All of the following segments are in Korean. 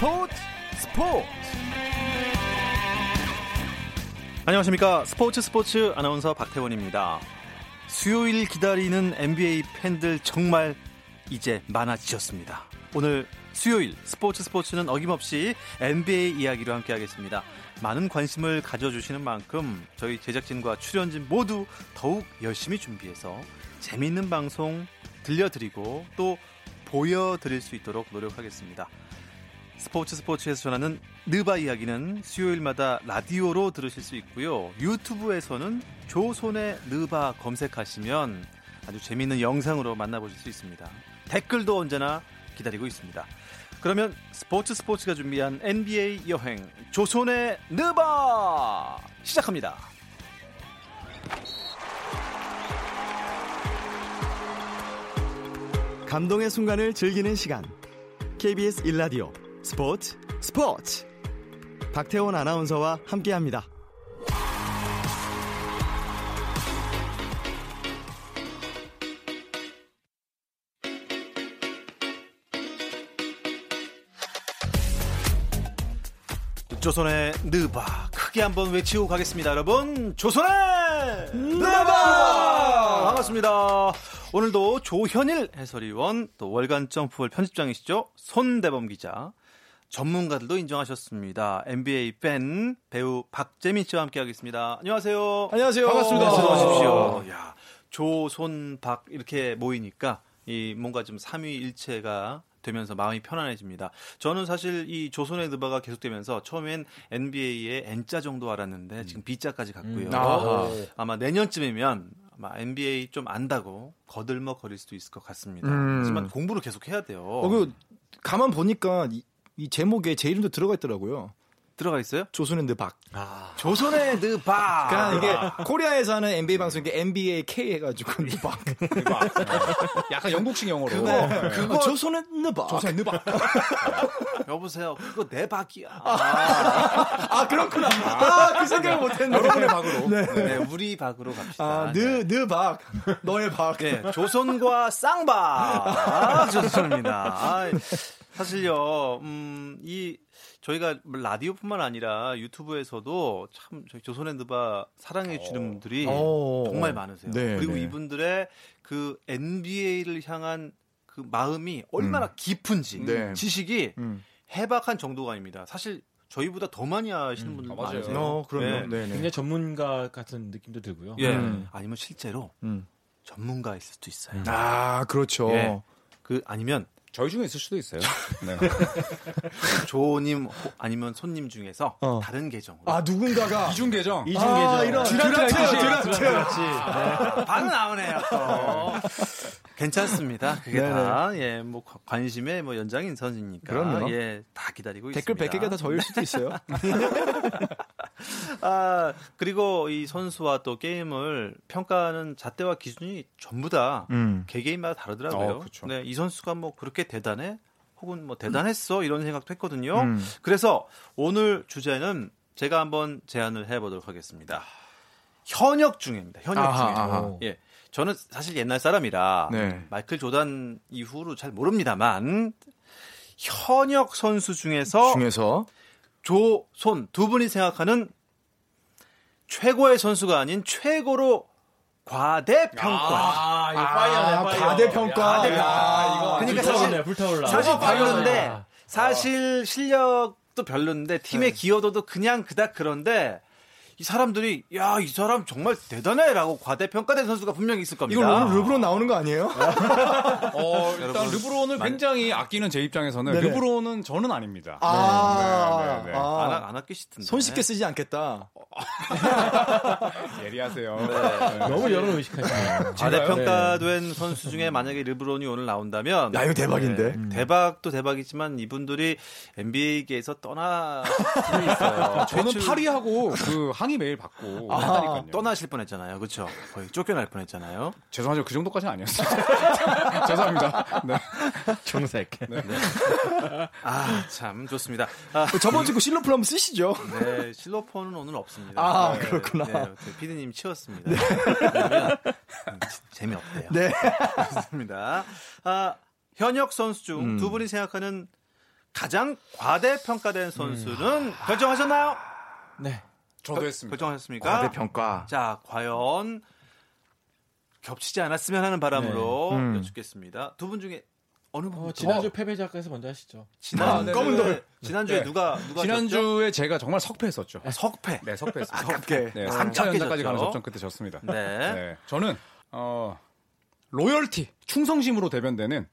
스포츠 스포츠. 안녕하십니까. 스포츠 스포츠 아나운서 박태원입니다. 수요일 기다리는 NBA 팬들 정말 이제 많아지셨습니다. 오늘 수요일 스포츠 스포츠는 어김없이 NBA 이야기로 함께하겠습니다. 많은 관심을 가져주시는 만큼 저희 제작진과 출연진 모두 더욱 열심히 준비해서 재미있는 방송 들려드리고 또 보여드릴 수 있도록 노력하겠습니다. 스포츠 스포츠에서 전하는 느바 이야기는 수요일마다 라디오로 들으실 수 있고요. 유튜브에서는 조선의 느바 검색하시면 아주 재미있는 영상으로 만나보실 수 있습니다. 댓글도 언제나 기다리고 있습니다. 그러면 스포츠 스포츠가 준비한 NBA 여행 조선의 느바 시작합니다. 감동의 순간을 즐기는 시간. KBS 일라디오 스포츠 스포츠. 박태원 아나운서와 함께합니다. 조선의 느바 크게 한번 외치고 가겠습니다 여러분. 조선의 느바! 반갑습니다. 오늘도 조현일 해설위원 또 월간 점프볼 편집장이시죠? 손대범 기자 전문가들도 인정하셨습니다 NBA 팬 배우 박재민 씨와 함께하겠습니다 안녕하세요 안녕하세요. 반갑습니다. 어서 오십시오 야 조손박 이렇게 모이니까 이 뭔가 좀 삼위일체가 되면서 마음이 편안해집니다. 저는 사실 이 조선의 느바가 계속되면서 처음엔 NBA의 N자 정도 알았는데 지금 B자까지 갔고요. 음. 아하. 아마 내년쯤이면 아마 NBA 좀 안다고 거들먹거릴 수도 있을 것 같습니다. 음. 하지만 공부를 계속 해야 돼요. 어, 그 가만 보니까 이, 이 제목에 제 이름도 들어가 있더라고요. 들어가 있어요? 조선앤드 박. 조선의 느바. 그러니까 이게 코리아에서 하는 NBA 방송인데 NBA K 해가지고 느박. 약간 영국식 영어로. 그거 조선앤드 박. 조선의 박. 여보세요. 그거 내 박이야. 아 그렇구나. 아 그 생각을 못했네. 여러분의 박으로. 네, 우리 박으로 갑시다. 아, 네. 느, 느 박. 너의 박. 네, 조선과 쌍박. 아, 좋습니다. 아, 사실요, 음, 이, 저희가 라디오뿐만 아니라 유튜브에서도 참 저희 조선핸드바 사랑해 주시는 분들이 어. 정말 많으세요. 네, 그리고 네. 이분들의 그 NBA를 향한 그 마음이 얼마나 깊은지 네. 지식이 음. 해박한 정도가 아닙니다. 사실 저희보다 더 많이 아시는 분들 아. 많으세요. 어, 그럼요. 네. 네. 네 굉장히 전문가 같은 느낌도 들고요. 예. 음. 아니면 실제로 음. 전문가일 수도 있어요. 아 그렇죠. 예. 그 아니면 저희 중에 있을 수도 있어요. 네. 조님 호- 아니면 손님 중에서 어. 다른 계정으로 아 누군가가 이중 계정. 이중 아, 계정. 있듯이. 듀란트. 듀란트가 반 나오네요. 또. 괜찮습니다. 그게 네네. 다 예, 뭐 관- 관심의 뭐 연장인 선이니까 그럼요. 예, 다 기다리고 댓글 있습니다. 100개가 다 저일 수도 있어요. 아, 그리고 이 선수와 또 게임을 평가하는 잣대와 기준이 전부 다 음. 개개인마다 다르더라고요. 어, 그쵸. 네, 이 선수가 뭐 그렇게 대단해? 혹은 뭐 대단했어? 이런 생각도 했거든요. 음. 그래서 오늘 주제는 제가 한번 제안을 해보도록 하겠습니다. 현역 중입니다. 현역 아하, 중에. 아하. 예. 저는 사실 옛날 사람이라 네. 마이클 조단 이후로 잘 모릅니다만 현역 선수 중에서 중에서 조손 두 분이 생각하는 최고의 선수가 아닌 최고로 과대평가. 아, 이거 fire네, fire. 과대평가. 야, 야, 이거 그러니까 사실- 불타올라. 사실 아, 별론데 fire네. 사실 실력도 별론데 팀의 네. 기여도도 그냥 그닥 그런데 이 사람들이 야 이 사람 정말 대단해라고 과대평가된 선수가 분명히 있을 겁니다. 이걸 오늘 르브론 나오는 거 아니에요? 어, 일단 르브론을 많이- 굉장히 아끼는 제 입장에서는 네네. 르브론은 저는 아닙니다. 아, 네, 네, 네. 아. 안, 아- 안 아끼시던데. 손쉽게 쓰지 않겠다. 예리하세요. 너무 여론 의식하시네요. 과대평가된 선수 중에 만약에 르브론이 오늘 나온다면 야, 이거 대박인데? 네, 대박도 대박이지만 이분들이 NBA계에서 떠나 있어요. 저는 파리하고 그 항의 메일 받고 했다니까요. 떠나실 뻔했잖아요. 그렇죠? 거의 쫓겨날 뻔했잖아요. 죄송하죠. 그 정도까지는 아니었어요. 죄송합니다. 네. 정색. 아참 좋습니다. 아, 저번 주그 실로플 한번 쓰시죠. 네, 실로폰은 오늘 없습니다. 아, 네, 그렇구나. 네, 네, 피디님 치웠습니다. 음, 재미없대요. 네. 좋습니다. 아, 현역 선수 중 음. 두 분이 생각하는 가장 과대평가된 선수는 결정하셨나요? 네. 저도 했습니다. 결정하셨습니까? 과대 평가. 자, 과연 겹치지 않았으면 하는 바람으로 네. 음. 여쭙겠습니다. 두 분 중에 어느 분? 어, 지난주 패배작가에서 먼저 하시죠. 지난 아, 네, 검은 돌. 지난주에 네. 누가 누가 졌죠? 지난주에 제가 정말 석패했었죠. 석패. 네, 석패했습니다. 아깝게. 네, 아, 3차 아깝게 연장까지 졌죠. 가는 접전 끝에 졌습니다. 네. 네, 저는 어 loyalty 충성심으로 대변되는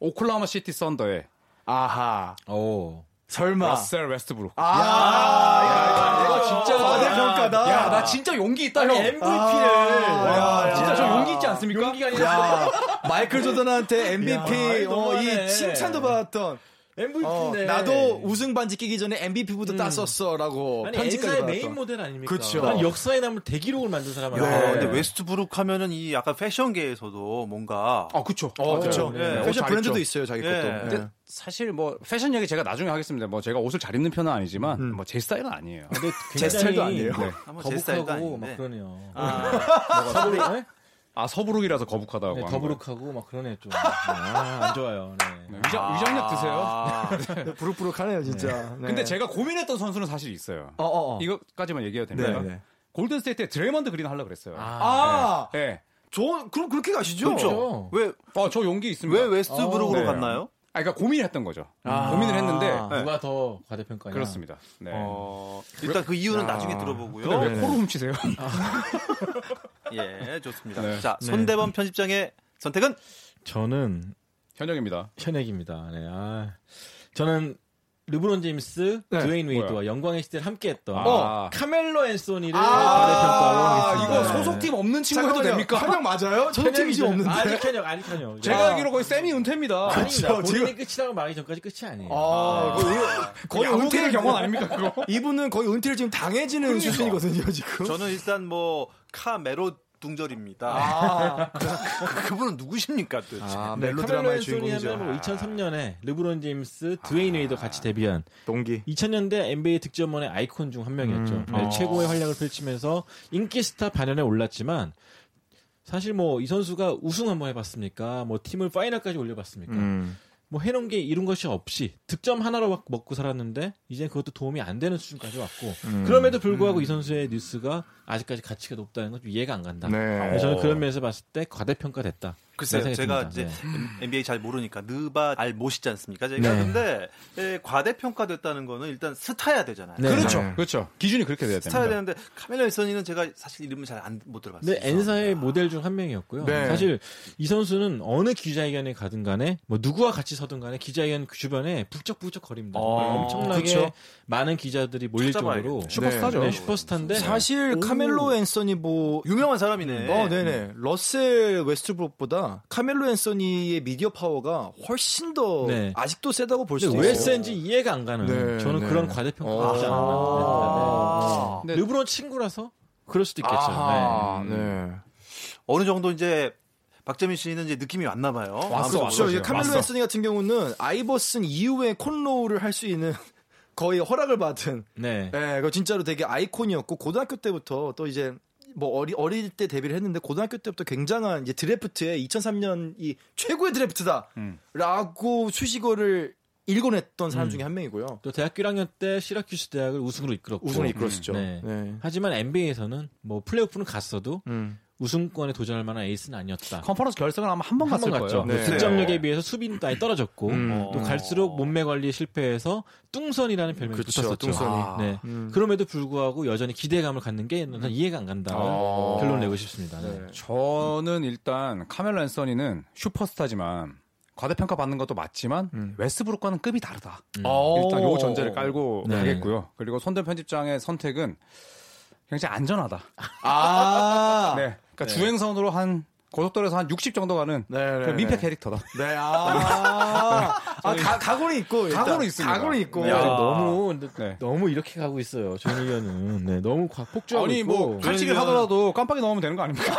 오클라호마 시티 썬더의 아하. 오. 설마. 러셀 웨스트브룩. 아, 내가 진짜 과대평가다. 야, 나 진짜 용기 있다, 형. MVP를. 야, 진짜 저 용기 있지 않습니까? 용기가 아니라 야, 마이클 조던한테 MVP 야, 어. 이 칭찬도 받았던 어, MVP인데. 나도 우승 반지 끼기 전에 MVP부터 땄었어라고 아니, 편지까지 받았던. 메인 모델 아닙니까? 그쵸. 난 역사에 남을 대기록을 만든 사람 야, 아니에요. 근데 웨스트브룩 하면은 이 약간 패션계에서도 뭔가 아, 그쵸. 어, 그렇죠. 네. 패션 옷 브랜드도 잘 있어요, 자기 예. 것도. 근데 네. 사실 뭐 패션 얘기 제가 나중에 하겠습니다. 뭐 제가 옷을 잘 입는 편은 아니지만 음. 뭐제 스타일은 아니에요. 근데 제 스타일도 아니에요. 네. 한번 제 스타일도 거북하고. 막 그러네요. 아, 네? 아 서부룩이라서 거북하다고. 네, 한 더부룩하고 막 그러네 좀. 아, 안 좋아요. 네. 거예요. 위장, 위장력 드세요. 아, 네, 부룩부룩하네요, 진짜. 네. 근데 제가 고민했던 선수는 사실 있어요. 어, 어, 어. 이것까지만 얘기해도 됩니까? 네, 네. 골든 스테이트에 드레이먼드 그린 하려고 그랬어요. 아, 네. 저 그럼 그렇게 가시죠. 그렇죠. 왜, 어, 저 용기 있습니다. 왜 웨스트브룩으로 네. 갔나요? 아, 그러니까 고민을 했던 거죠. 아. 고민을 했는데 네. 누가 더 과대평가냐? 그렇습니다. 네. 어, 일단 그 이유는 야. 나중에 들어보고요. 왜 네. 코를 훔치세요? 예, 좋습니다. 네. 자, 네. 손대범 편집장의 선택은 저는 현역입니다. 현역입니다. 네. 아, 저는 르브론 제임스, 네. 드웨인 웨이드와? 영광의 시대를 함께했던 아. 카멜로 앤소니를 아, 과대평가로 없는 친구 해도 됩니까? 현역 맞아요? 저도 지금 없는데. 아직 현역, 아직 현역. 제가 알기로 거의 세미 은퇴입니다. 아닙니다. 그렇죠. 본인이 끝이라고 말하기 전까지 끝이 아니에요. 아, 거의, 거의 야구계의 은퇴를 경험 아닙니까 그거? 이분은 거의 은퇴를 지금 당해지는 수준이거든요, 지금. 저는 일단 뭐 카메로 둥절입니다. 아, 그, 그분은 누구십니까 도대체? 아 네, 멜로 드라마의 주인공이죠. 하면 뭐 2003년에 르브론 제임스, 드웨인 웨이드 같이 데뷔한 동기. 2000년대 NBA 득점원의 아이콘 중 한 명이었죠. 음. 네, 어. 최고의 활약을 펼치면서 인기 스타 반열에 올랐지만 사실 뭐 이 선수가 우승 한번 해봤습니까? 뭐 팀을 파이널까지 올려봤습니까? 음. 뭐 해놓은 게 이룬 것이 없이 득점 하나로 막 먹고 살았는데 이제 그것도 도움이 안 되는 수준까지 왔고 음. 그럼에도 불구하고 이 선수의 뉴스가 아직까지 가치가 높다는 건 좀 이해가 안 간다. 네. 그래서 저는 그런 면에서 봤을 때 과대평가됐다. 글쎄요, 제가 생각이 이제 듭니다. NBA 잘 모르니까 느바 알 못이지 않습니까? 제가 네. 근데 예, 과대평가됐다는 거는 일단 스타야 되잖아요. 네. 그렇죠. 네. 그렇죠. 기준이 그렇게 돼야 됩니다. 스타야 되는데 카멜라 앤서니는 제가 사실 이름을 잘 못 들어봤어요. 근데 엔사의 모델 중 한 명이었고요. 네. 사실 이 선수는 어느 기자회견에 가든 간에 뭐 누구와 같이 서든 간에 기자회견 그 주변에 북적북적 거립니다. 어, 엄청나게 그쵸. 많은 기자들이 몰릴 정도로 찾아봐야겠네. 슈퍼스타죠. 네, 슈퍼스타인데 사실 카멜로 앤서니 뭐 유명한 사람이네. 어, 네네. 러셀 웨스트브룩보다 카멜로 앤서니의 미디어 파워가 훨씬 더 네. 아직도 세다고 볼 수 있어요. 왜 센지 이해가 안 가는 네, 저는 네. 그런 과대평가가 아. 하지 않았나. 근데- 네. 르브론 친구라서 그럴 수도 있겠죠. 아하, 네. 네. 어느 정도 이제 박재민 씨는 이제 느낌이 왔나 봐요. 왔어, 왔어. 그렇죠. 카멜로. 앤서니 같은 경우는 아이버슨 이후에 cornrow를 할 수 있는 거의 허락을 받은 네. 네, 그 진짜로 되게 아이콘이었고 고등학교 때부터 또 이제 뭐 어리 어릴 때 데뷔를 했는데 고등학교 때부터 굉장한 이제 드래프트에 2003년 이 최고의 드래프트다라고 수식어를 일궈냈던 사람 중에 한 명이고요. 또 대학교 1학년 때 시라큐스 대학을 우승으로 이끌었고 우승을 이끌었죠. 네. 네. 하지만 NBA에서는 뭐 플레이오프는 갔어도 음. 우승권에 도전할 만한 에이스는 아니었다. 컨퍼런스 결승을 아마 한번한 갔을 번 갔죠. 거예요. 네. 득점력에 비해서 수비는 많이 떨어졌고 음. 또 갈수록 몸매 관리에 실패해서 뚱선이라는 별명이 그쵸, 붙었었죠. 뚱선이. 아. 네. 음. 그럼에도 불구하고 여전히 기대감을 갖는 게 난 이해가 안 간다. 아. 결론 내고 싶습니다. 네. 네. 저는 일단 카멜로 앤서니는 슈퍼스타지만 과대평가 받는 것도 맞지만 음. 웨스브룩과는 급이 다르다. 어. 일단 요 전제를 깔고 네. 가겠고요. 그리고 손대 편집장의 선택은 굉장히 안전하다. 아. 네. 그러니까 주행선으로 한 고속도로에서 한 60 정도 가는 네, 네, 그냥 민폐 네. 캐릭터다. 네, 아. 아, 가, 각오는 있고. 각오는 있습니다. 각오는 있고. 야, 야. 너무 네. 너무 이렇게 가고 있어요. 조현 의원은 네, 너무 과- 폭주하고 아니 있고. 뭐 갈치기 그러면- 하더라도 깜빡이 넣으면 되는 거 아닙니까?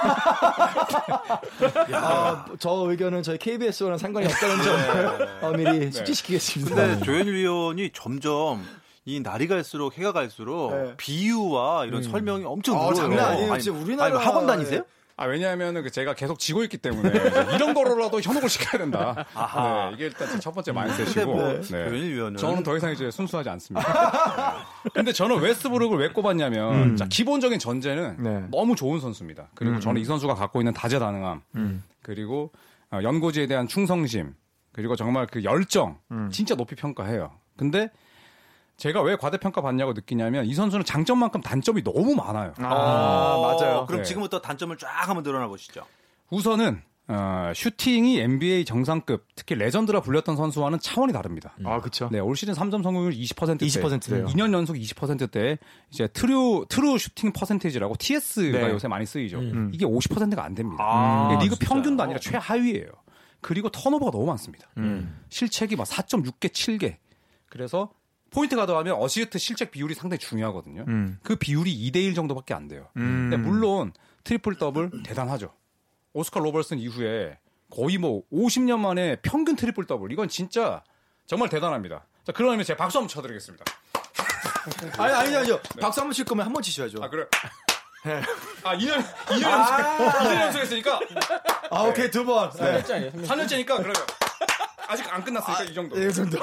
아, 저 의견은 저희 KBS와는 상관이 없다는 점을 어, 미리 숙지시키겠습니다. 근데 조현일 위원이 점점 이 날이 갈수록 해가 갈수록 네. 비유와 이런 설명이 엄청 어, 늘어요. 장난 아니에요. 아니, 우리나라 아니, 학원 다니세요? 아 왜냐하면 그 제가 계속 지고 있기 때문에 이런 거로라도 현혹을 시켜야 된다. 네, 이게 일단 첫 번째 근데 마인드셋이고. 뭐 네. 위원은 저는 더 이상 이제 순수하지 않습니다. 네. 근데 저는 웨스트브룩을 왜 꼽았냐면 자, 기본적인 전제는 네. 너무 좋은 선수입니다. 그리고 저는 이 선수가 갖고 있는 다재다능함 그리고 어, 연고지에 대한 충성심 그리고 정말 그 열정 진짜 높이 평가해요. 근데 제가 왜 과대평가 받냐고 느끼냐면 이 선수는 장점만큼 단점이 너무 많아요. 아, 맞아요. 그럼 네. 지금부터 단점을 쫙 한번 늘어놔 보시죠. 우선은 어, 슈팅이 NBA 정상급 특히 레전드라 불렸던 선수와는 차원이 다릅니다. 아, 그쵸. 네, 올 시즌 3점 성공률 20%대. 20%대요. 2년 연속 20%대 이제 true true shooting percentage라고 TS가 네. 요새 많이 쓰이죠. 음. 이게 50%가 안 됩니다. 아, 이게 리그 진짜요? 평균도 아니라 최하위예요. 그리고 턴오버가 너무 많습니다. 음. 실책이 막 4.6개, 7개. 그래서 포인트 가드 하면 어시스트 실책 비율이 상당히 중요하거든요. 음. 그 비율이 2대 1 정도밖에 안 돼요. 음. 근데 물론 트리플 더블 대단하죠. 오스카 로버트슨 이후에 거의 뭐 50년 만에 평균 트리플 더블 이건 진짜 정말 대단합니다. 자 그러면 제가 박수 한번 쳐드리겠습니다. 아니, 아니, 아니요. 박수 한번 칠 거면 한 번 치셔야죠. 아 그래. 아 2년 2년 연속 2년 연속 했으니까 아, 오케이, 두 번. 네. 했지 아니에요? 3년째니까 그러면 아직 안 끝났으니까 이 정도. 이 정도.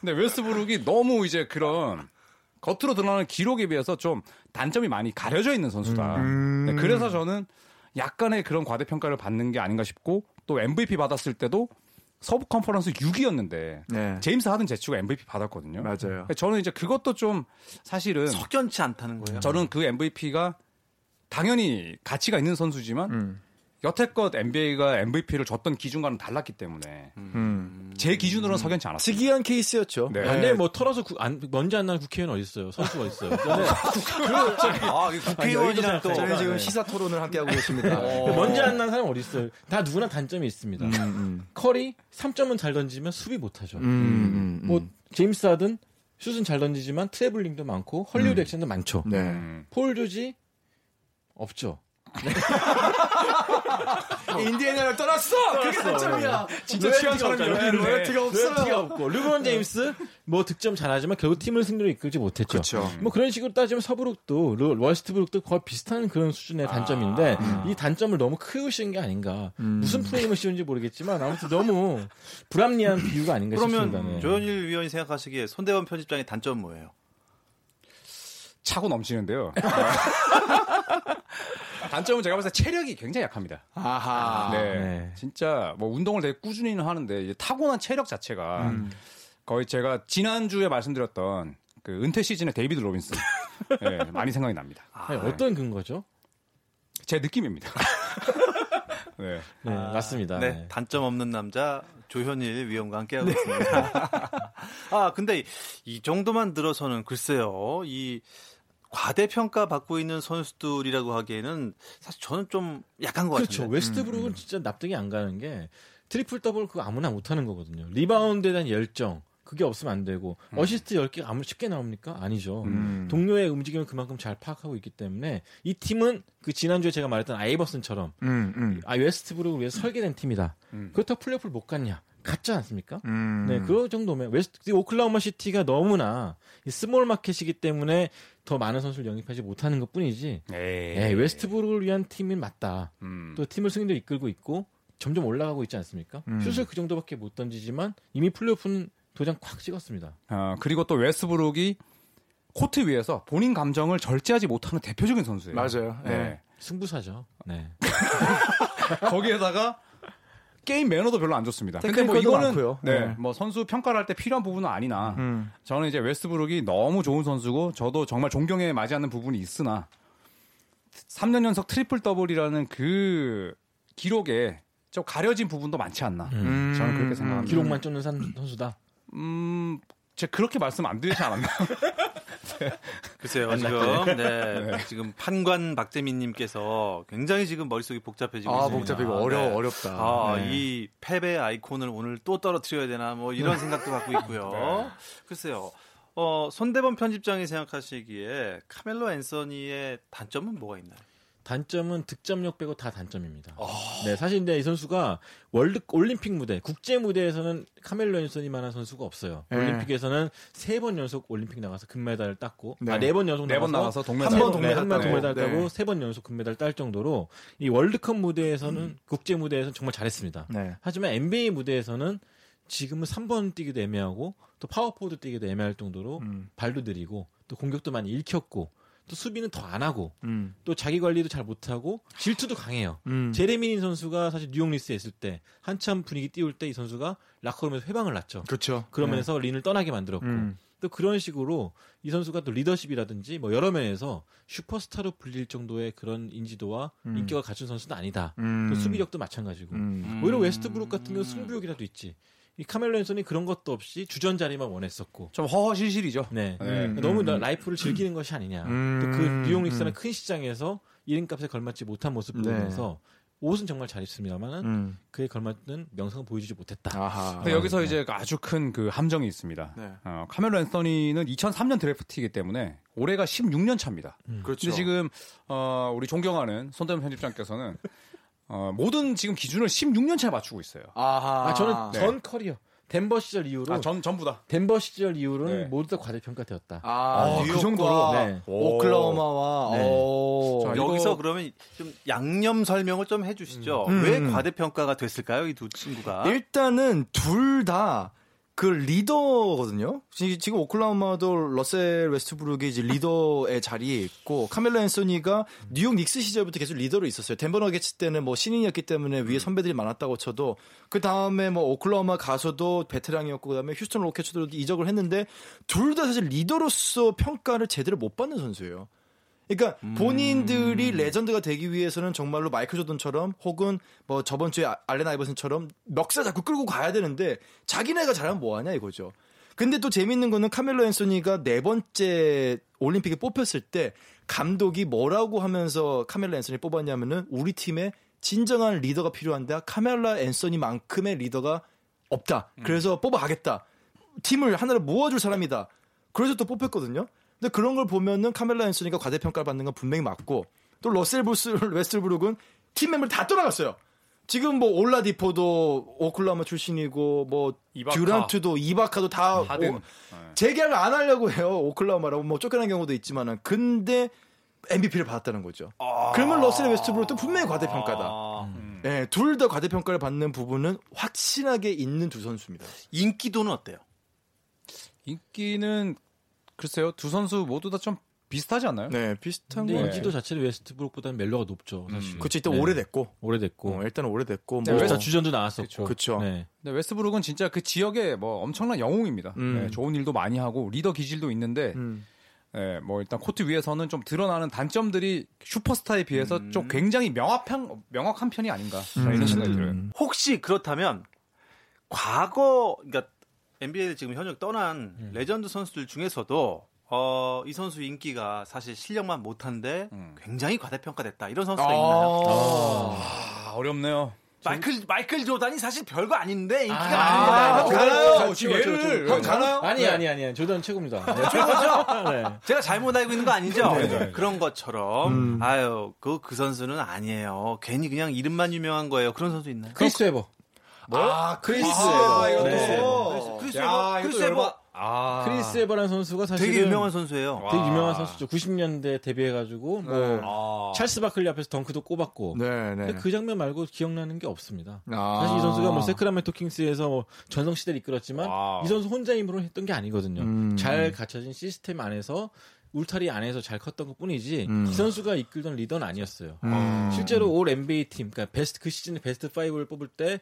근데 웨스트브룩이 너무 이제 그런 겉으로 드러나는 기록에 비해서 좀 단점이 많이 가려져 있는 선수다. 음. 네, 그래서 저는 약간의 그런 과대평가를 받는 게 아닌가 싶고 또 MVP 받았을 때도 서부 컨퍼런스 6위였는데 네. 제임스 하든 제치고 MVP 받았거든요. 맞아요. 저는 이제 그것도 좀 사실은 석연치 않다는 거예요. 저는 그 MVP가 당연히 가치가 있는 선수지만 음. 여태껏 NBA가 MVP를 줬던 기준과는 달랐기 때문에 음. 제 기준으로는 석연치 않았어요. 특이한 케이스였죠. 네. 근데 뭐 털어서 구- 안, 먼지 안 나는 국회의원 어디 있어요? 선수가 있어요. 근데 아, 이 국회의원이랑 또 저희 지금 네. 시사 토론을 함께 하고 계십니다. 그 먼지 안 나는 사람 어디 있어요? 다 누구나 단점이 있습니다. 음, 커리 3점은 잘 던지면 수비 못하죠. 음, 음, 음. 뭐 제임스 하든 슛은 잘 던지지만 트래블링도 많고 헐리우드 액션도 많죠. 네. 음. 폴 조지 없죠. 인디애나를 떠났어. 그게 단점이야. 진짜 취향처럼. 로열티가 없어요. 로열티가 없고 르브론 제임스 뭐 득점 잘하지만 결국 팀을 승리로 이끌지 못했죠. 그쵸. 뭐 그런 식으로 따지면 서브룩도 르- 월스트브룩도 거의 비슷한 그런 수준의 단점인데 이 단점을 너무 크우신 게 아닌가. 무슨 프레임을 씌운지 모르겠지만 아무튼 너무 불합리한 비유가 아닌가 싶습니다. 그러면 네. 조현일 위원이 생각하시기에 손대원 편집장의 단점 뭐예요? 차고 넘치는데요. 단점은 제가 봤을 때 체력이 굉장히 약합니다. 아하. 네. 네. 진짜 뭐 운동을 되게 꾸준히는 하는데 이제 타고난 체력 자체가 거의 제가 지난주에 말씀드렸던 그 은퇴 시즌의 데이비드 로빈슨. 네, 많이 생각이 납니다. 아니, 어떤 근거죠? 제 느낌입니다. 네. 네, 맞습니다. 네, 네. 단점 없는 남자 조현일 위원과 함께하고 있습니다. 아, 근데 이- 이 정도만 들어서는 글쎄요, 이 과대평가 받고 있는 선수들이라고 하기에는 사실 저는 좀 약한 것 그렇죠. 같은데. 웨스트브룩은 진짜 납득이 안 가는 게 트리플 더블 그거 아무나 못 하는 거거든요. 리바운드에 대한 열정 그게 없으면 안 되고 어시스트 10개 아무 쉽게 나옵니까? 아니죠. 음. 동료의 움직임을 그만큼 잘 파악하고 있기 때문에 이 팀은 그 지난주에 제가 말했던 아이버슨처럼 음, 음. 아 웨스트브룩을 위해서 설계된 팀이다. 음. 그렇다고 플레이오프를 못 갔냐? 갔지 않습니까? 음. 네, 그 정도면 웨스트 오클라호마 시티가 너무나 이 스몰 마켓이기 때문에 더 많은 선수를 영입하지 못하는 것 뿐이지. 에이. 예, 웨스트브룩을 위한 팀이 맞다. 음. 또 팀을 승리로 이끌고 있고 점점 올라가고 있지 않습니까? 음. 슛을 그 정도밖에 못 던지지만 이미 플레이오프는 도장 콱 찍었습니다. 어, 그리고 또 웨스트브룩이 코트 위에서 본인 감정을 절제하지 못하는 대표적인 선수예요. 맞아요. 네. 네. 승부사죠. 네. 거기에다가 게임 매너도 별로 안 좋습니다. 근데 뭐 이거는 많고요. 네, 네. 뭐 선수 평가를 할 때 필요한 부분은 아니나 음. 저는 이제 웨스트브룩이 너무 좋은 선수고 저도 정말 존경에 맞지 않는 부분이 있으나 3년 연속 트리플 더블이라는 그 기록에 좀 가려진 부분도 많지 않나. 음. 저는 그렇게 생각합니다. 기록만 쫓는 산- 선수다. 음, 제가 그렇게 말씀 안 드리지 않았나? 글쎄요, 지금, 네, 지금 판관 박재민님께서 굉장히 지금 머릿속이 복잡해지고 아, 있습니다. 복잡하고 어려 네. 어렵다. 아, 네. 이 패배 아이콘을 오늘 또 떨어뜨려야 되나 뭐 이런 생각도 갖고 있고요. 네. 글쎄요. 어, 손대범 편집장이 생각하시기에 카멜로 앤서니의 단점은 뭐가 있나요? 단점은 득점력 빼고 다 단점입니다. 네, 사실 근데 이 선수가 월드 올림픽 무대, 국제 무대에서는 카멜로 앤서니만한 선수가 없어요. 네. 올림픽에서는 세 번 연속 올림픽 나가서 금메달을 땄고, 네. 아, 네 번 연속 네번 나가서 동메달. 한번 네, 동메달 한번 따고. 동메달 따고 네. 세번 연속 금메달 딸 정도로 이 월드컵 무대에서는 국제 무대에서는 정말 잘했습니다. 네. 하지만 NBA 무대에서는 지금은 3번 뛰기도 애매하고 또 파워포워드 뛰기도 애매할 정도로 음. 발도 느리고 또 공격도 많이 읽혔고 또 수비는 더 안 하고 음. 또 자기 관리도 잘 못하고 질투도 강해요. 음. 제레미 린 선수가 사실 뉴욕 닉스에 있을 때 한참 분위기 띄울 때 이 선수가 라커룸에서 훼방을 놨죠. 그렇죠. 그러면서 린을 떠나게 만들었고 음. 또 그런 식으로 이 선수가 또 리더십이라든지 뭐 여러 면에서 슈퍼스타로 불릴 정도의 그런 인지도와 음. 인기가 갖춘 선수는 아니다. 음. 또 수비력도 마찬가지고 음. 오히려 웨스트브룩 같은 경우 승부욕이라도 있지. 이 카멜로 앤서니 그런 것도 없이 주전 자리만 원했었고. 좀 허허실실이죠. 네. 네. 음. 너무 나- 라이프를 즐기는 것이 아니냐. 음. 또그 뉴욕 닉스는 큰 시장에서 이름값에 걸맞지 못한 모습 네. 보이면서 옷은 정말 잘 입습니다만은 음. 그에 걸맞는 명성을 보여주지 못했다. 아하. 근데 여기서 이제 아주 큰 그 함정이 있습니다. 네. 어, 카멜로 앤서니는 2003년 드래프트이기 때문에 올해가 16년 차입니다. 그렇죠. 근데 지금 어, 우리 존경하는 손대문 편집장께서는 어, 모든 지금 기준을 16년 차에 맞추고 있어요. 아하. 아, 저는 네. 전 커리어 덴버 시절 이후로 아, 전 전부 다. 덴버 시절 이후로는 네. 모두 다 과대평가되었다. 아, 아, 그 정도로? 네. 오클라호마와 네. 오. 자, 여기서 이거- 그러면 좀 양념 설명을 좀 해주시죠. 음. 왜 음. 과대평가가 됐을까요, 이 두 친구가? 일단은 둘 다 그 리더거든요. 지- 지금 오클라호마도 러셀 웨스트브룩이 이제 리더의 자리에 있고 카멜로 앤서니가 뉴욕 닉스 시절부터 계속 리더로 있었어요. 덴버 너게츠 때는 뭐 신인이었기 때문에 위에 선배들이 많았다고 쳐도 그 다음에 뭐 오클라호마 가서도 베테랑이었고 그다음에 휴스턴 로켓츠도 이적을 했는데 둘 다 사실 리더로서 평가를 제대로 못 받는 선수예요. 그러니까 본인들이 레전드가 되기 위해서는 정말로 마이클 조던처럼 혹은 뭐 저번 주에 아- 알렌 아이버슨처럼 멱살 잡고 끌고 가야 되는데 자기네가 잘하면 뭐하냐 이거죠. 근데 또 재밌는 거는 카멜로 앤소니가 네 번째 올림픽에 뽑혔을 때 감독이 뭐라고 하면서 카멜로 앤소니 뽑았냐면은 우리 팀에 진정한 리더가 필요한데 카멜로 앤소니만큼의 리더가 없다. 그래서 뽑아가겠다. 팀을 하나를 모아줄 사람이다. 그래서 또 뽑혔거든요. 근데 그런 걸 보면은 카멜로 앤소니가 과대평가를 받는 건 분명히 맞고 또 러셀 부스 웨스트브룩은 팀 멤버 다 떠나갔어요. 지금 뭐 올라디포도 오클라호마 출신이고 뭐 이바카. 듀란트도 이바카도 다. 오- 재계약을 안 하려고 해요. 오클라호마라고 뭐 쫓겨난 경우도 있지만은 근데 MVP를 받았다는 거죠. 그러면 러셀 웨스트브룩도 분명히 과대평가다. 아, 네, 둘 다 과대평가를 받는 부분은 확실하게 있는 두 선수입니다. 인기도는 어때요? 인기는 글쎄요 두 선수 모두 다 좀 비슷하지 않나요? 네, 비슷한 거. 인지도 자체는 웨스트브룩보다는 멜로가 높죠, 사실. 그치, 일단 네. 오래됐고. 오래됐고. 어, 일단 오래됐고. 네, 뭐. 웨스트 주전도 나왔었고. 그쵸. 네. 근데 웨스트브룩은 진짜 그 지역의 뭐 엄청난 영웅입니다. 음. 네, 좋은 일도 많이 하고 리더 기질도 있는데 음. 예, 뭐 일단 코트 위에서는 좀 드러나는 단점들이 슈퍼스타에 비해서 음. 좀 굉장히 명확한 명확한 편이 아닌가 이런 생각이 들어요. 혹시 그렇다면 과거 그러니까 NBA를 지금 현역 떠난 음. 레전드 선수들 중에서도 어, 이 선수 인기가 사실 실력만 못한데 음. 굉장히 과대평가됐다 이런 선수가 있나요? 아, 어렵네요. 마이클 마이클 조단이 사실 별거 아닌데 인기가 아, 많은데 아, 가나요? 지금 얘를. 형 가나요? 아니, 아니, 아니. 조던 최고입니다. 네, 최고죠? 네. 제가 잘못 알고 있는 거 아니죠? 네, 그런 것처럼 음. 아유 그그 선수는 아니에요. 괜히 그냥 이름만 유명한 거예요. 그런 선수 있나요? 크리스 웨버. 아, 크리스 아, 웨버. 네. 크리스 야, 웨버, 크리스 웨버 아. 크리스 웨버라는 선수가 사실은 되게 유명한 선수예요. 되게 유명한 선수죠. 90년대 데뷔해가지고 뭐 네. 아. 찰스 바클리 앞에서 덩크도 꽂았고. 네, 네. 그 장면 말고 기억나는 게 없습니다. 아. 사실 이 선수가 뭐 세크라멘토 킹스에서 뭐 전성 시대를 이끌었지만 와우. 이 선수 혼자 힘으로 했던 게 아니거든요. 음. 잘 갖춰진 시스템 안에서 울타리 안에서 잘 컸던 것 뿐이지 음. 이 선수가 이끌던 리더는 아니었어요. 음. 실제로 All NBA 팀, 그러니까 베스트 그 시즌에 베스트 5를 뽑을 때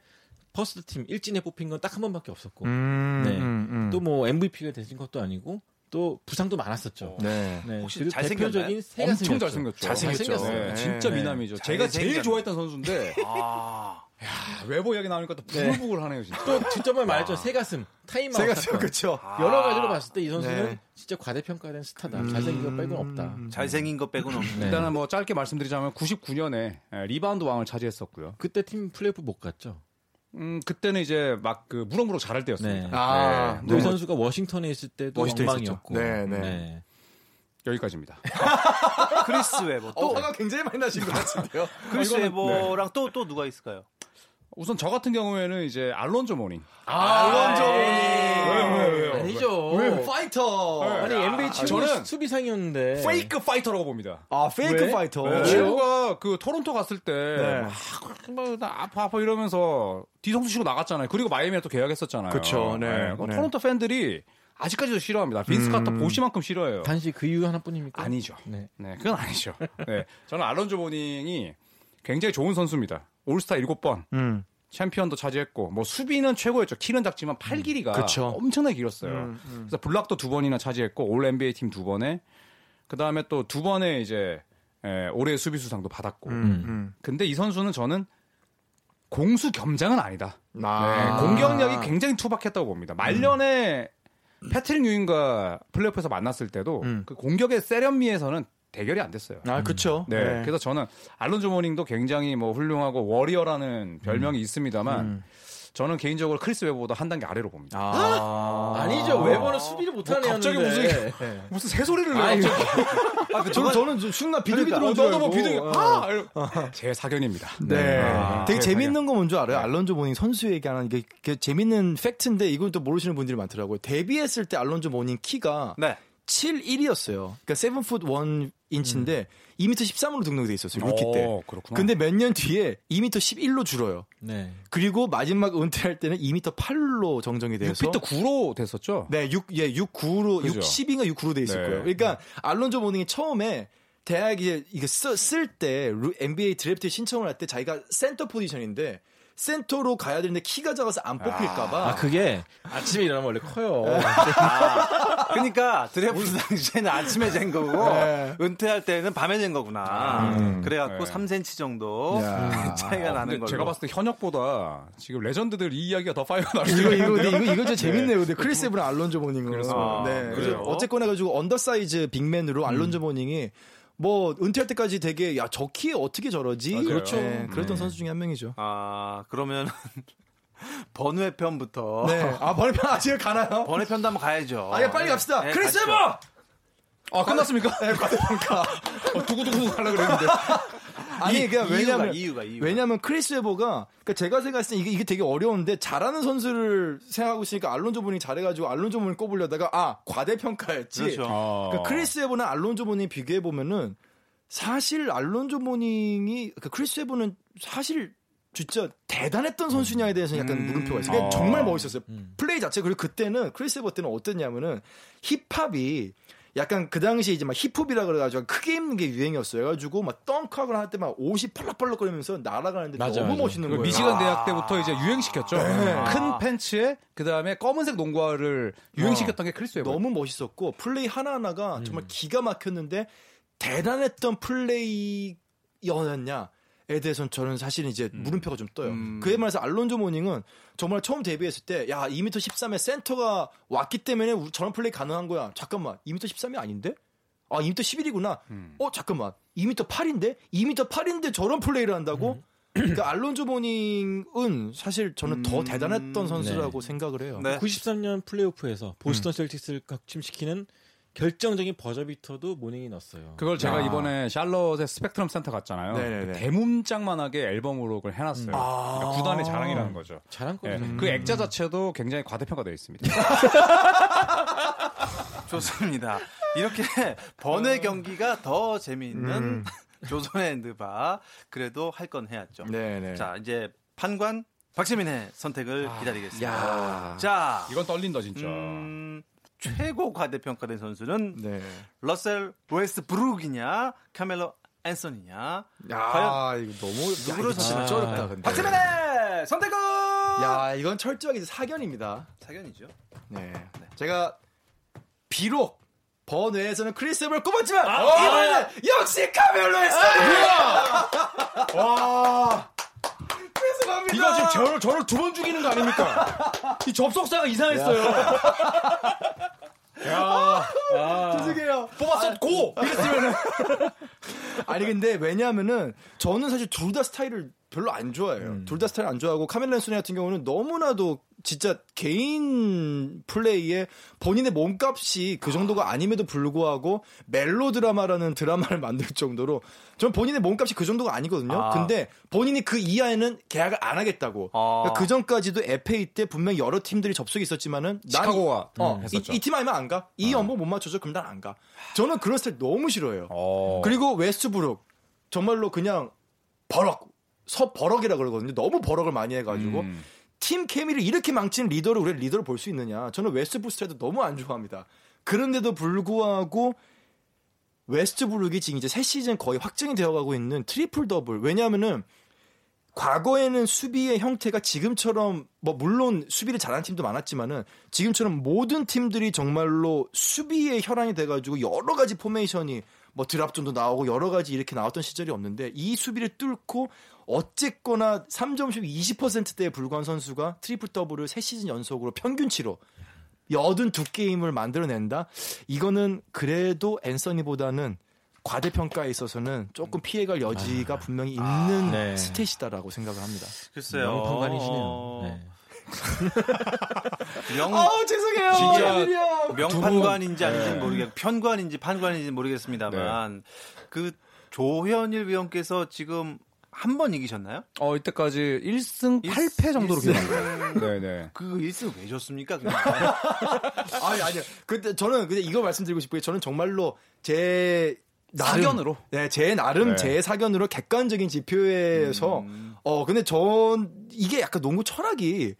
first team 일진에 뽑힌 건 딱 한 번밖에 없었고 음, 네. 음, 음. 또뭐 MVP가 되신 것도 아니고 또 부상도 많았었죠. 네. 네, 혹시 새 엄청 가슴이었죠. 잘생겼죠. 잘생겼죠. 네, 네. 진짜 네. 미남이죠. 잘 제가 제일. 좋아했던 선수인데 아. 야, 외모 이야기 나오니까 또 부글부글 하네요 진짜. 또 뒷점을 말했죠. 새 가슴, 타임아웃 사건. 그렇죠. 여러 가지로 봤을 때 이 선수는 네. 진짜 과대평가된 스타다. 잘생긴 것 빼고는 없다. 잘생긴 것 빼고는 없네. 일단은 뭐 짧게 말씀드리자면 99년에 리바운드 왕을 차지했었고요. 그때 팀 플레이오프 못 갔죠. 음 그때는 이제 막 그 무럭무럭 잘할 때였습니다. 네. 아, 네. 노이 네. 선수가 워싱턴에 있을 때도 엉망이었고. 있었죠. 네, 네. 여기까지입니다. 크리스 웨버 또 어, 화가 굉장히 많이 나신 것 같은데요. 크리스 이거는- 웨버랑 또 또 누가 있을까요? 우선 저 같은 경우에는 이제 알론조 모닝. 알론조 왜요? 아니죠. 파이터. 아니 NBA 최고 저는 수비상이었는데. fake fighter라고 봅니다. 아, fake 왜? 파이터. 네. 친구가 그 토론토 갔을 때 네. 막, 막, 나 아파 아파 이러면서 뒤통수 치고 나갔잖아요. 그리고 마이애미에 또 계약했었잖아요. 그쵸, 네, 그 네. 토론토 팬들이 아직까지도 싫어합니다. 빈스 카터 보시만큼 싫어해요. 단지 그 이유 하나뿐입니까? 아니죠. 네. 네, 그건 아니죠. 네, 저는 알론조 모닝이 굉장히 좋은 선수입니다. 올스타 7번, 음. 챔피언도 차지했고, 뭐 수비는 최고였죠. 키는 작지만 팔 길이가 그쵸. 엄청나게 길었어요. 음, 그래서 block도 두 번이나 차지했고, All NBA 팀 두 번에, 그 다음에 또 두 번의 이제 에, 올해의 수비수상도 받았고. 음. 근데 이 선수는 저는 공수 겸장은 아니다. 아. 네, 공격력이 굉장히 투박했다고 봅니다. 말년에 패트릭 유인과 플레이오프에서 만났을 때도 음. 그 공격의 세련미에서는 대결이 안 됐어요. 아, 그쵸. 네. 그래서 저는 알론조 모닝도 굉장히 뭐 훌륭하고 warrior라는 별명이 있습니다만 저는 개인적으로 크리스 웨버보다 한 단계 아래로 봅니다. 아. 아 니죠. 웨버는 수비를 못하는 뭐 갑자기 애였는데. 무슨 새 소리를 내요? 아니, 아, 그 저는, 저는 좀 순간 비둘기 그러니까, 들어온 어, 줄 너도 알고. 뭐 비둘기 아! 제 사견입니다. 네. 아, 되게 제 재밌는 건 뭔지 알아요? 네. 알론조 모닝 선수 얘기하는 이게, 이게 재밌는 팩트인데 이걸 또 모르시는 분들이 많더라고요. 데뷔했을 때 알론조 모닝 키가 네. 7, 1이었어요. 그러니까 7 foot 1 인치인데 2m 13으로 등록이 돼 있었어요. 루키 때. 어, 그렇구나. 근데 몇 년 뒤에 2m 11로 줄어요. 네. 그리고 마지막 은퇴할 때는 2m 8로 정정이 돼서 6피트 9로 됐었죠? 네, 6, 예, 6, 9로, 그죠. 6, 10인가 6, 9로 돼 있을 네. 거예요. 그러니까, 알론조 모닝이 처음에 대학 이제 이거 쓸 때 NBA 드래프트 신청을 할 때 자기가 센터 포지션인데 센터로 가야 되는데 키가 작아서 안 뽑힐까봐. 아, 그게 아침에 일어나면 원래 커요. 그러니까 드래프트 당시에는 아침에 잰 거고 네. 은퇴할 때는 밤에 잰 거구나. 그래갖고 네. 3cm 정도 야. 차이가 나는 근데 걸로. 제가 봤을 때 현역보다 지금 레전드들 이 이야기가 더 fire 날 이거, 수도 이거, 이거, 이거 진짜 재밌네요. 근데 크리스 웨버랑 알론조 모닝은. 그렇습니다. 네. 그래요? 어쨌거나 해가지고 undersize big man으로 알론조 모닝이 뭐 은퇴할 때까지 되게 야, 저 키에 어떻게 저러지? 맞아요. 그렇죠. 네, 그랬던 네. 선수 중에 한 명이죠. 아 그러면 번외 편부터 네. 아, 번외편 아직 가나요? 번외 편도 한번 가야죠. 아, 야, 빨리 갑시다. 네, 크리스 가시죠. 웨버! 아, 끝났습니까? 네, 과대평가. 어, 두구두구 하려고 그랬는데. 아니, 이- 그러니까 이유가, 왜냐면 이유가, 이유가. 왜냐면 크리스 웨버가 그러니까 제가 생각했을 때 이게, 이게 되게 어려운데 잘하는 선수를 생각하고 있으니까 알론조 모닝 잘해가지고 알론조 모닝 꼽으려다가 아 과대평가였지. 그렇죠. 어. 그러니까 크리스 웨버는 알론조 모닝 비교해 보면은 사실 알론조 모닝이 그러니까 크리스 웨버는 사실 진짜 대단했던 선수냐에 대해서 약간 음. 물음표가 있어요. 그러니까 어. 정말 멋있었어요. 플레이 자체 그리고 그때는 크리스 웨버 때는 어땠냐면은 힙합이 약간 그 당시에 이제 막 힙합이라 그래가지고 크게 입는 게 유행이었어요. 그래가지고 막 덩크하거나 할 때 막 옷이 펄럭펄럭거리면서 날아가는데 맞아, 너무 맞아. 멋있는 거예요. 미시간 대학 때부터 이제 유행시켰죠. 네. 큰 팬츠에 그 다음에 검은색 농구화를 유행시켰던 게 크리스 웨버. 너무 멋있었고 플레이 하나 하나가 정말 기가 막혔는데 대단했던 플레이였냐에 대해서는 저는 사실은 이제 물음표가 좀 떠요. 음. 그에 말해서 알론조 모닝은 정말 처음 데뷔했을 때 야 2m 13에 센터가 왔기 때문에 우- 저런 플레이 가능한 거야. 잠깐만 2m 13이 아닌데? 아 2m 11이구나. 어 잠깐만 2m 8인데 2m 8인데 저런 플레이를 한다고? 그러니까 알론조 모닝은 사실 저는 더 음. 대단했던 선수라고 생각을 해요. 네. 93년 플레이오프에서 보스턴 셀틱스를 각침시키는 결정적인 버저비터도 모닝이 넣었어요. 그걸 제가 아. 이번에 샬롯의 스펙트럼 센터 갔잖아요. 네네네. 그 대문짝만하게 앨범으로 그걸 해놨어요. 그러니까 구단의 자랑이라는 거죠. 잘한 예, 거죠. 그 액자 자체도 굉장히 과대평가되어 있습니다. 좋습니다. 이렇게 번외 경기가 더 재미있는 조선의 느바 그래도 할 건 해야죠. 네네. 자 이제 판관 박재민의 선택을 기다리겠습니다. 야. 자 이건 떨린다 진짜. 음, 최고 과대평가된 선수는 네. 러셀 웨스트 브룩이냐 카멜로 앤서니냐 야, 과연 이거 너무 누구를 야, 이거 진짜 선택- 어렵다. 근데. 박재민의 선택은 야, 이건 철저하게 사견입니다. 사견이죠. 네. 제가 비록 번외에서는 크리스 웨버를 꼽았지만 아, 이번에는 역시 카멜로 앤서니요. 와, 죄송합니다. 이거 지금 저를 저를 두 번 죽이는 거 아닙니까? 이 접속사가 이상했어요. 죄송해요. 뽑았어 고. 이랬으면은 아니 근데 왜냐하면은 저는 사실 둘 다 스타일을 별로 안 좋아해요. 둘다 스타일 안 좋아하고 카멜라 앤소니 같은 경우는 너무나도 진짜 개인 플레이에 본인의 몸값이 그 정도가 아님에도 불구하고 멜로 드라마라는 드라마를 만들 정도로 전 본인의 몸값이 그 정도가 아니거든요. 아. 근데 본인이 그 이하에는 계약을 안 하겠다고. 아. 그러니까 그 전까지도 FA 때 분명 여러 팀들이 접속이 있었지만은 난 시카고가 어, 음, 했었죠. 이팀 아니면 안 가. 이 연봉 못 맞춰줘 그럼 난 안 가. 저는 그런 스타일 너무 싫어해요. 어. 그리고 웨스트브룩 정말로 그냥 버럭 서 버럭이라 그러거든요. 너무 버럭을 많이 해가지고 음. 팀 케미를 이렇게 망치는 리더를 우리 리더를 볼수 있느냐? 저는 웨스트브룩 스타일도 너무 안 좋아합니다. 그런데도 불구하고 웨스트브룩이 지금 이제 새 시즌 거의 확정이 되어가고 있는 트리플 더블. 왜냐하면은 과거에는 수비의 형태가 지금처럼 뭐 물론 수비를 잘하는 팀도 많았지만은 지금처럼 모든 팀들이 정말로 수비의 혈안이 돼가지고 여러 가지 포메이션이 뭐 drop zone도 나오고 여러 가지 이렇게 나왔던 시절이 없는데 이 수비를 뚫고 어쨌거나 3점슛 20%대에 불과한 선수가 트리플 더블을 세 시즌 연속으로 평균치로 82게임을 만들어낸다? 이거는 그래도 앤서니보다는 과대평가에 있어서는 조금 피해갈 여지가 분명히 있는 네. stat이다라고 생각을 합니다. 글쎄요. 명판관이시네요. 어, 네. 명, 아우, 죄송해요. 진짜 웬일이야. 명판관인지 아닌지 네. 는 모르겠고 편관인지 판관인지 모르겠습니다만 그 조현일 위원께서 지금 한 번 이기셨나요? 어, 이때까지 1승 일- 8패 정도로 일승. 기록합니다. 네네. 그 1승 왜 줬습니까? 그냥? 아니, 아니요. 근데 저는 근데 이거 말씀드리고 싶은 게 저는 정말로 제 나름, 사견으로? 네, 제 나름 네. 제 사견으로 객관적인 지표에서 음. 어 근데 전 이게 약간 농구 철학이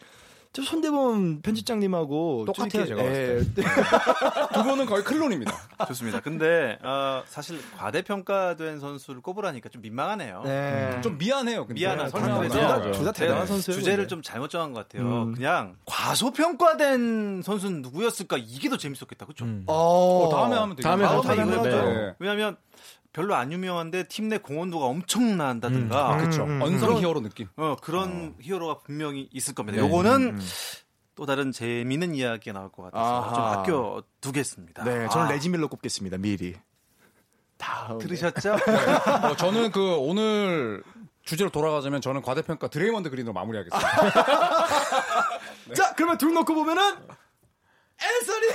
저 손대범 편집장님하고 똑같아요, 좀 제가 예, 두 분은 거의 클론입니다. 좋습니다. 근데 어, 사실 과대평가된 선수를 꼽으라니까 좀 민망하네요. 네. 좀 미안해요. 근데. 미안한 설명하고 상황에서 나서. 둘다 제- 대단한 선수예요. 주제를. 좀 잘못 정한 것 같아요. 음. 그냥 과소평가된 선수는 누구였을까 이게 더 재밌었겠다, 그렇죠? 음. 어, 어, 다음에 하면 되겠 다음에 다음에 다음에 이거죠. 네. 네. 왜냐하면 별로 안 유명한데 팀 내 공헌도가 엄청난다든가 음. 그렇죠. 음, 음. 언성 그런- 히어로 느낌. 어, 그런 히어로가 분명히 있을 겁니다. 네. 요거는 또 다른 재미있는 이야기가 나올 것 같아서 아하. 좀 아껴 두겠습니다. 네, 저는 아, 레지 밀러 꼽겠습니다. 미리. 다 들으셨죠? 어, 저는 그 오늘 주제로 돌아가자면 저는 과대평가 드레이먼드 그린으로 마무리하겠습니다. 자, 그러면 둘 놓고 보면은 앤서니.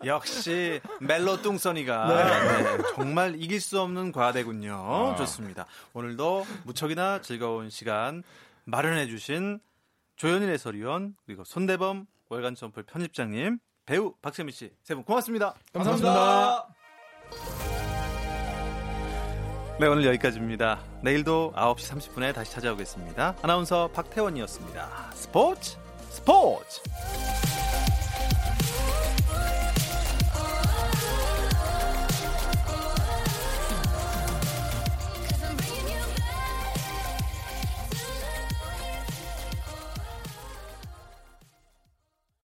역시 멜로 뚱써니가 네, 정말 이길 수 없는 과대군요. 좋습니다. 오늘도 무척이나 즐거운 시간 마련해 주신 조현일 해설위원 그리고 손대범 월간 점플 편집장님 배우 박세미 씨세 분 고맙습니다. 감사합니다. 네 오늘 여기까지입니다. 내일도 9시 30분에 다시 찾아오겠습니다. 아나운서 박태원이었습니다. 스포츠 스포츠